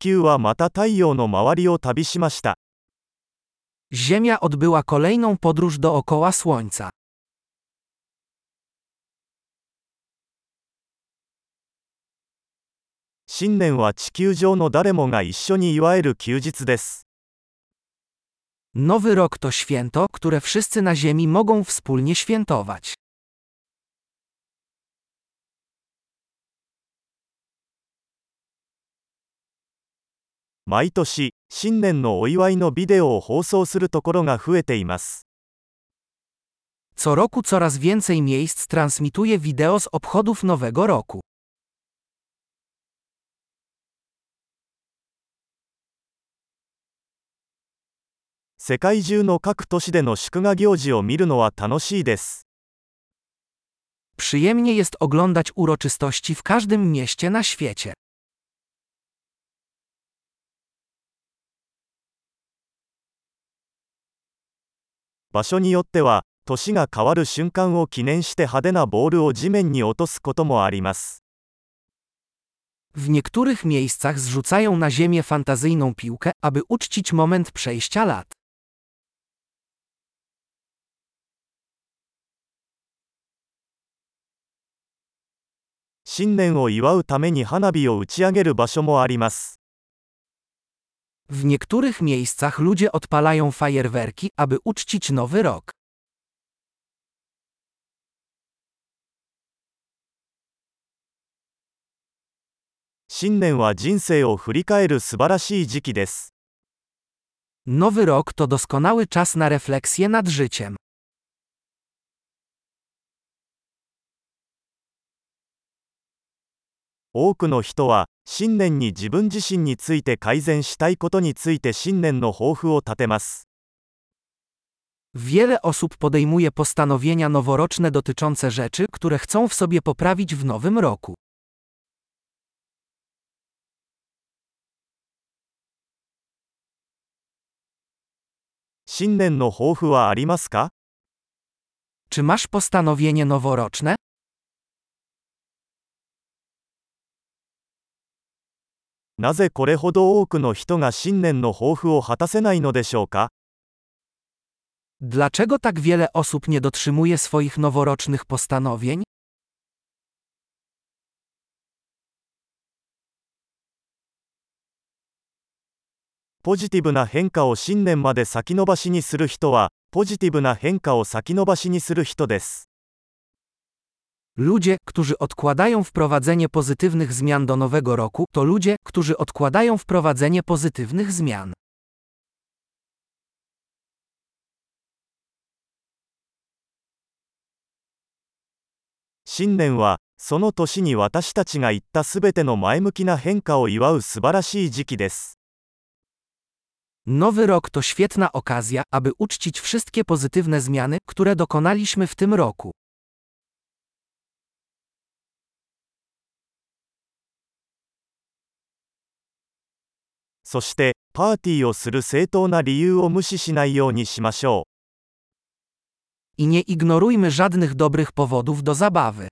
球はまた太陽の周りを旅しました。Ziemia odbyła kolejną podróż dookoła Słońca. 新年は地球上の誰もが一緒に祝える休日です。Nowy rok to święto, które wszyscy na Ziemi mogą wspólnie świętować. 毎年、新年のお祝いのビデオを放送するところが増えています。 Co roku coraz więcej miejsc transmituje wideo z obchodów Nowego Roku. 世界中の各都市での祝賀行事を見るのは楽しいです。 Przyjemnie jest oglądać uroczystości w każdym mieście na świecie. 場所によっては、年が変わる瞬間を記念して派手なボールを地面に落とすこともあります。W niektórych miejscach zrzucają na ziemię fantazyjną piłkę, aby uczcić moment przejścia lat. 新年を祝うために花火を W niektórych miejscach ludzie odpalają fajerwerki, aby uczcić nowy rok. 新年は人生を振り返る素晴らしい時期です。 Nowy rok to doskonały czas na refleksję nad życiem. 多くの人は、 新年に自分自身について改善したいことについて新年の抱負を立てます。 Wiele osób podejmuje postanowienia noworoczne dotyczące rzeczy, które chcą w sobie poprawić w nowym roku. 新年の抱負はありますか Czy masz postanowienie noworoczne? なぜこれほど多くの人が新年の抱負を果たせないのでしょうか？Dlaczego tak wiele osób nie dotrzymuje swoich noworocznych postanowień? ポジティブな変化を新年まで先延ばしにする人は、ポジティブな変化を先延ばしにする人です。Ludzie, którzy odkładają wprowadzenie pozytywnych zmian do nowego roku, to ludzie, którzy odkładają wprowadzenie pozytywnych zmian. 新年は、その年に私たちが言ったすべての前向きな変化を祝う素晴らしい時期です。 Nowy rok to świetna okazja, aby uczcić wszystkie pozytywne zmiany, które dokonaliśmy w tym roku. そして、パーティーをする正当な理由を無視しないようにしましょう。 I nie ignorujmy żadnych dobrych powodów do zabawy.